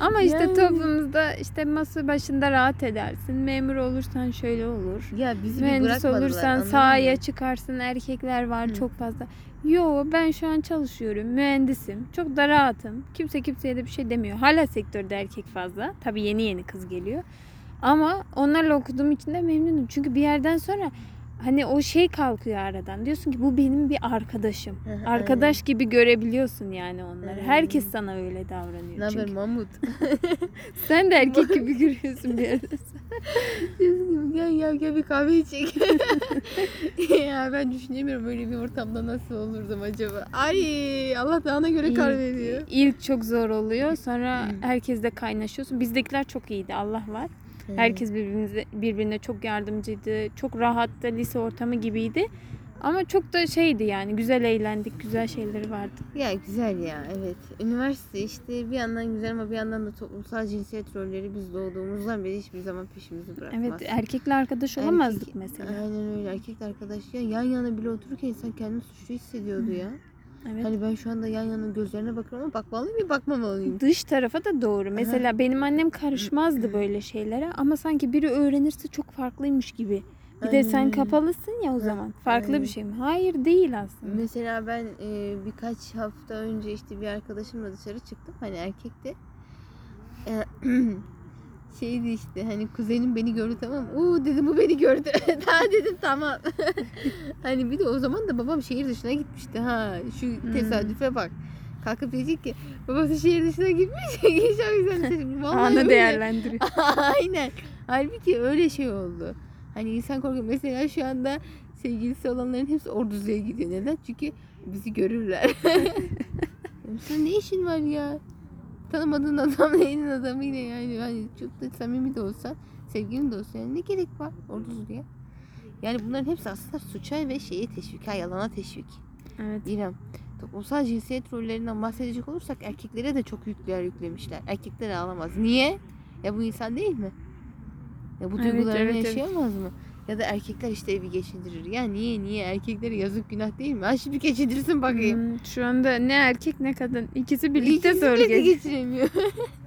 Ama işte Yani. toplumumuzda işte masa başında rahat edersin. Memur olursan şöyle olur. Ya bizi bir Mühendis olursan sahaya mı? çıkarsın. Erkekler var Hı. çok fazla. Yo ben şu an çalışıyorum. Mühendisim. Çok da rahatım. Kimse kimseye de bir şey demiyor. Hala sektörde erkek fazla. Tabii yeni yeni kız geliyor. Ama onlarla okuduğum için de memnunum. Çünkü bir yerden sonra hani o şey kalkıyor aradan. Diyorsun ki bu benim bir arkadaşım. Arkadaş gibi görebiliyorsun yani onları. Herkes sana öyle davranıyor. Ne haber Mahmut? sen de erkek gibi görüyorsun bir sonra. Diyorsun ki, gel gel gel bir kahve içecek. ya ben düşünemiyorum öyle bir ortamda nasıl olurdum acaba. Ay Allah dağına göre kar veriyor. İlk çok zor oluyor. Sonra herkesle kaynaşıyorsun. Bizdekiler çok iyiydi. Allah var. Herkes birbirine, birbirine çok yardımcıydı. Çok rahattı. Lise ortamı gibiydi. Ama çok da şeydi yani. Güzel eğlendik. Güzel şeyleri vardı. Ya güzel ya evet. Üniversite işte bir yandan güzel ama bir yandan da toplumsal cinsiyet rolleri biz doğduğumuzdan beri hiçbir zaman peşimizi bırakmaz. Evet erkekle arkadaş olamazdık Erkek- mesela. Aynen öyle erkek arkadaş ya yan yana bile otururken insan kendini suçlu hissediyordu ya. Evet. Hani ben şu anda yan yana gözlerine bakıyorum ama bakmalı mıyım bakmamalıyım. Dış tarafa da doğru. Mesela benim annem karışmazdı böyle şeylere ama sanki biri öğrenirse çok farklıymış gibi. Bir de Aynen sen öyle. kapalısın ya o Ha, zaman. Farklı aynen. bir şey mi? Hayır değil aslında. Mesela ben e, birkaç hafta önce işte bir arkadaşımla dışarı çıktım. Hani erkekti. E, şeydi işte hani kuzenim beni gördü tamam. Oo dedim bu beni gördü. Daha dedim tamam. hani bir de o zaman da babam şehir dışına gitmişti. Ha şu Hmm. tesadüfe bak. Kalkıp diyecek ki babası şehir dışına gitmiş. Çok güzel. Anı değerlendiriyor. Aynen. Halbuki öyle şey oldu. Hani insan korkuyor. Mesela şu anda sevgilisi olanların hepsi Ordu'ya gidiyor. Neden? Çünkü bizi görürler. Sen ne işin var ya? Tanımadığın adamla elin adamıyla yani hani çok da samimi de olsa sevgilin de olsa yani ne gerek var orada diye. Yani bunların hepsi aslında suça ve şeye teşvik, ha, yalana teşvik. Evet. İrem, toplumsal cinsiyet rollerinden bahsedecek olursak erkeklere de çok yükler yüklemişler. Erkekler ağlamaz. Niye? Ya bu insan değil mi? Ya bu Evet, duygularını evet, evet. yaşayamaz mı? Ya da erkekler işte evi geçindirir. Ya niye niye erkeklere yazık günah değil mi? Ha şimdi geçindirsin bakayım. Hmm, şu anda ne erkek ne kadın ikisi birlikte İkisi zor birlikte geçiremiyor.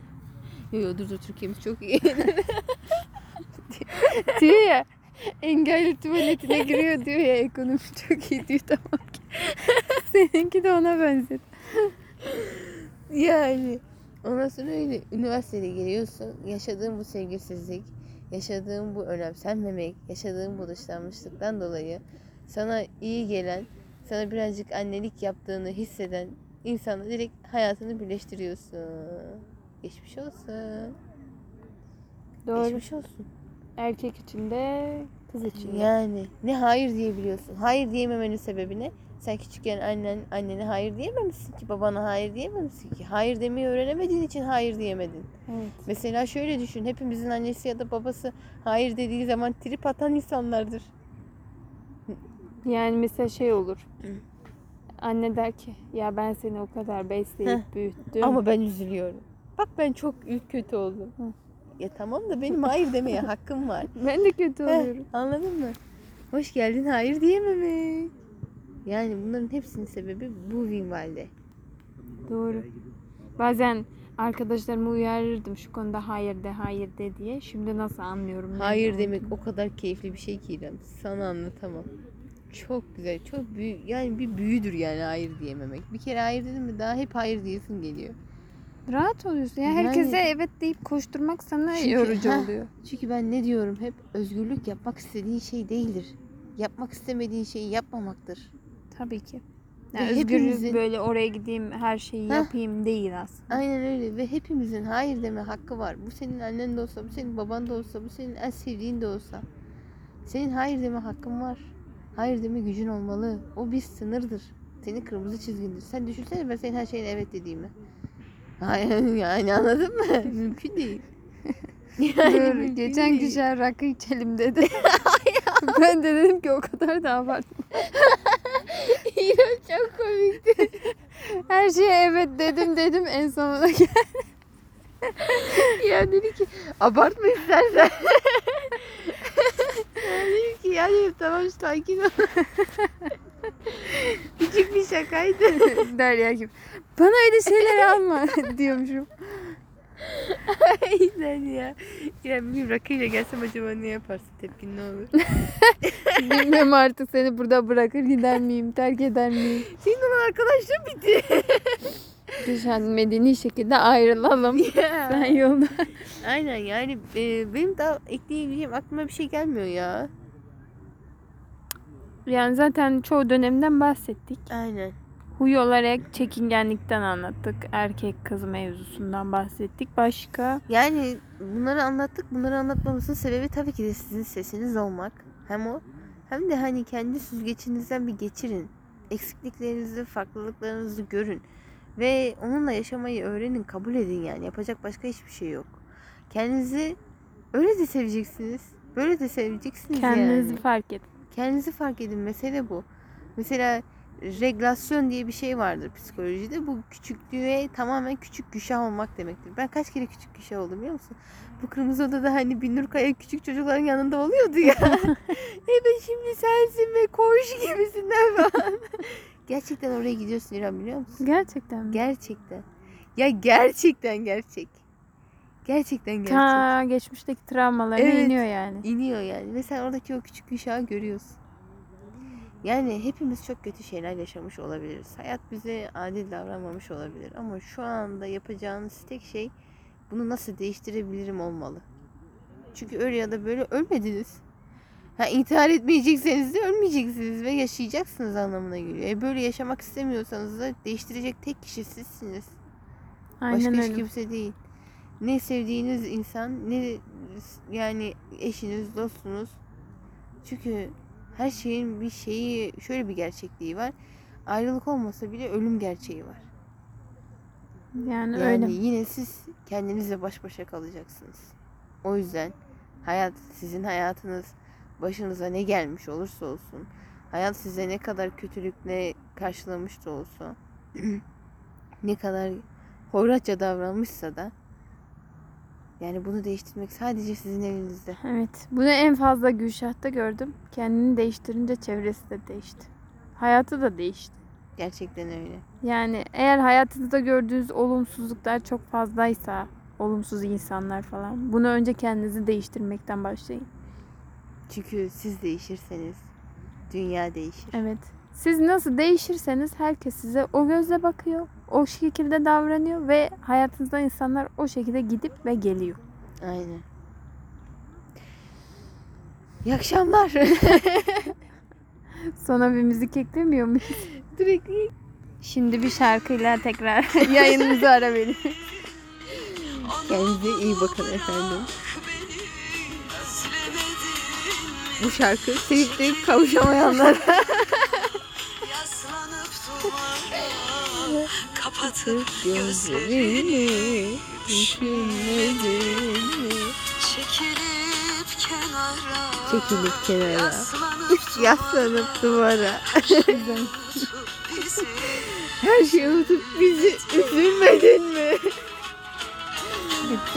yo yo dur dur Türkiye'miz çok iyi. diyor ya engelli tuvaletine giriyor diyor ya ekonomi çok iyi diyor tamam ki. Seninki de ona benzer. Yani ondan sonra öyle üniversiteye geliyorsun. Yaşadığın bu sevgisizlik, yaşadığın bu önemsenmemek, yaşadığın bu dışlanmışlıktan dolayı sana iyi gelen, sana birazcık annelik yaptığını hisseden insanla direkt hayatını birleştiriyorsun. Geçmiş olsun. Doğru. Geçmiş olsun. Erkek için de kız için de. Yani ne hayır diyebiliyorsun. Hayır diyememenin sebebi ne? Sen küçükken annen annene hayır diyememişsin ki, babana hayır diyememişsin ki. Hayır demeyi öğrenemediğin için hayır diyemedin. Evet. Mesela şöyle düşün. Hepimizin annesi ya da babası hayır dediği zaman trip atan insanlardır. Yani mesela şey olur. Anne der ki ya ben seni o kadar besleyip Heh. büyüttüm. Ama ben üzülüyorum. Bak ben çok kötü oldum. Hı. Ya tamam da benim hayır demeye hakkım var. ben de kötü Heh, oluyorum. Anladın mı? Hoş geldin hayır diyememek. Yani bunların hepsinin sebebi bu minvalde. Doğru. Bazen arkadaşlarımı uyarırdım şu konuda hayır de hayır de diye. Şimdi nasıl anlıyorum? Hayır demek o kadar keyifli bir şey ki İrem. Sana anlatamam. Çok güzel, çok büyük. Yani bir büyüdür yani hayır diyememek. Bir kere hayır dedim mi daha hep hayır diyesin geliyor. Rahat oluyorsun. Ya Yani- herkese evet deyip koşturmak sana Çünkü- yorucu Heh. oluyor. Çünkü ben ne diyorum hep özgürlük yapmak istediğin şey değildir. Yapmak istemediğin şeyi yapmamaktır. Tabii ki. Yani özgürlük hepimizin- böyle oraya gideyim her şeyi Heh. yapayım değil aslında. Aynen öyle ve hepimizin hayır deme hakkı var. Bu senin annen de olsa, bu senin baban da olsa, bu senin en sevdiğin de olsa. Senin hayır deme hakkın var. Hayır deme gücün olmalı. O bir sınırdır. Senin kırmızı çizgindir. Sen düşünsene ben senin her şeyine evet dediğimi. Hayır yani anladın mı? Mümkün değil. Yani mümkün Geçen değil. güzel rakı içelim dedi. ben de dedim ki o kadar da abartma. İrem çok komikti. Her şeye evet dedim dedim en sonunda gel. Ya dedi ki abartma istersen. ya dedim ki ya dedim tamam sakin ol. Küçük bir şakaydı. Derya gibi. Bana öyle şeyler alma diyormuşum. Aynen ya. Ya bir gün rakıyla gelsem acaba ne yaparsın? Tepkin ne olur? Bilmiyorum artık seni burada bırakır gider miyim, terk eder miyim? Senin olan arkadaşlığın bitti. Düşen medeni şekilde ayrılalım. Sen yolda. Aynen yani e, benim daha ekleyebileceğim aklıma bir şey gelmiyor ya. Yani zaten çoğu dönemden bahsettik. Aynen. Huy olarak çekingenlikten anlattık. Erkek kız mevzusundan bahsettik. Başka? Yani bunları anlattık. Bunları anlatmamızın sebebi tabii ki de sizin sesiniz olmak. Hem o hem de hani kendi süzgecinizden bir geçirin. Eksikliklerinizi, farklılıklarınızı görün. Ve onunla yaşamayı öğrenin, kabul edin yani. Yapacak başka hiçbir şey yok. Kendinizi öyle de seveceksiniz. Böyle de seveceksiniz Kendinizi yani. fark edin. Kendinizi fark edin. Mesele bu. Mesela reglasyon diye bir şey vardır psikolojide. Bu küçüklüğe tamamen küçük güşah olmak demektir. Ben kaç kere küçük güşah oldum biliyor musun? Bu kırmızı odada hani Binur Kaya küçük çocukların yanında oluyordu ya. evet şimdi sensin ve koş gibisinden falan. gerçekten oraya gidiyorsun İrem biliyor musun? Gerçekten mi? Gerçekten. Ya gerçekten gerçek. Gerçekten gerçek. Ta geçmişteki travmalarına Evet. iniyor yani. iniyor yani. Ve sen oradaki o küçük uşağı görüyorsun. Yani hepimiz çok kötü şeyler yaşamış olabiliriz. Hayat bize adil davranmamış olabilir. Ama şu anda yapacağınız tek şey bunu nasıl değiştirebilirim olmalı. Çünkü öyle ya da böyle ölmediniz. Ha, intihar etmeyecekseniz de ölmeyeceksiniz ve yaşayacaksınız anlamına geliyor. E böyle yaşamak istemiyorsanız da değiştirecek tek kişi sizsiniz. Aynen Başka hiç öyle. kimse değil. Ne sevdiğiniz insan ne yani eşiniz, dostunuz. Çünkü her şeyin bir şeyi şöyle bir gerçekliği var. Ayrılık olmasa bile ölüm gerçeği var. Yani, Yani öyle. yine siz kendinizle baş başa kalacaksınız. O yüzden hayat sizin hayatınız başınıza ne gelmiş olursa olsun hayat size ne kadar kötülükle karşılamış da olsa ne kadar hoyratça davranmışsa da yani bunu değiştirmek sadece sizin elinizde. Evet. Bunu en fazla Gülşah'ta gördüm. Kendini değiştirince çevresi de değişti. Hayatı da değişti. Gerçekten öyle. Yani eğer hayatınızda gördüğünüz olumsuzluklar çok fazlaysa, olumsuz insanlar falan. Bunu önce kendinizi değiştirmekten başlayın. Çünkü siz değişirseniz dünya değişir. Evet. Siz nasıl değişirseniz herkes size o gözle bakıyor. O şekilde davranıyor ve hayatınızda insanlar o şekilde gidip ve geliyor. Aynen. İyi akşamlar. Sonra bir müzik eklemiyor muyuz? Direkt Şimdi bir şarkıyla tekrar yayınımızı ara verin. Kendinize iyi bakın efendim. Bu şarkı sevip de kavuşamayanlar. Kapatıp gözlerini düşünmedin mi? Çekilip kenara Çekilip kenara Yaslanıp duvara Her şeyi unutup bizi üzülmedin mi? Bitti.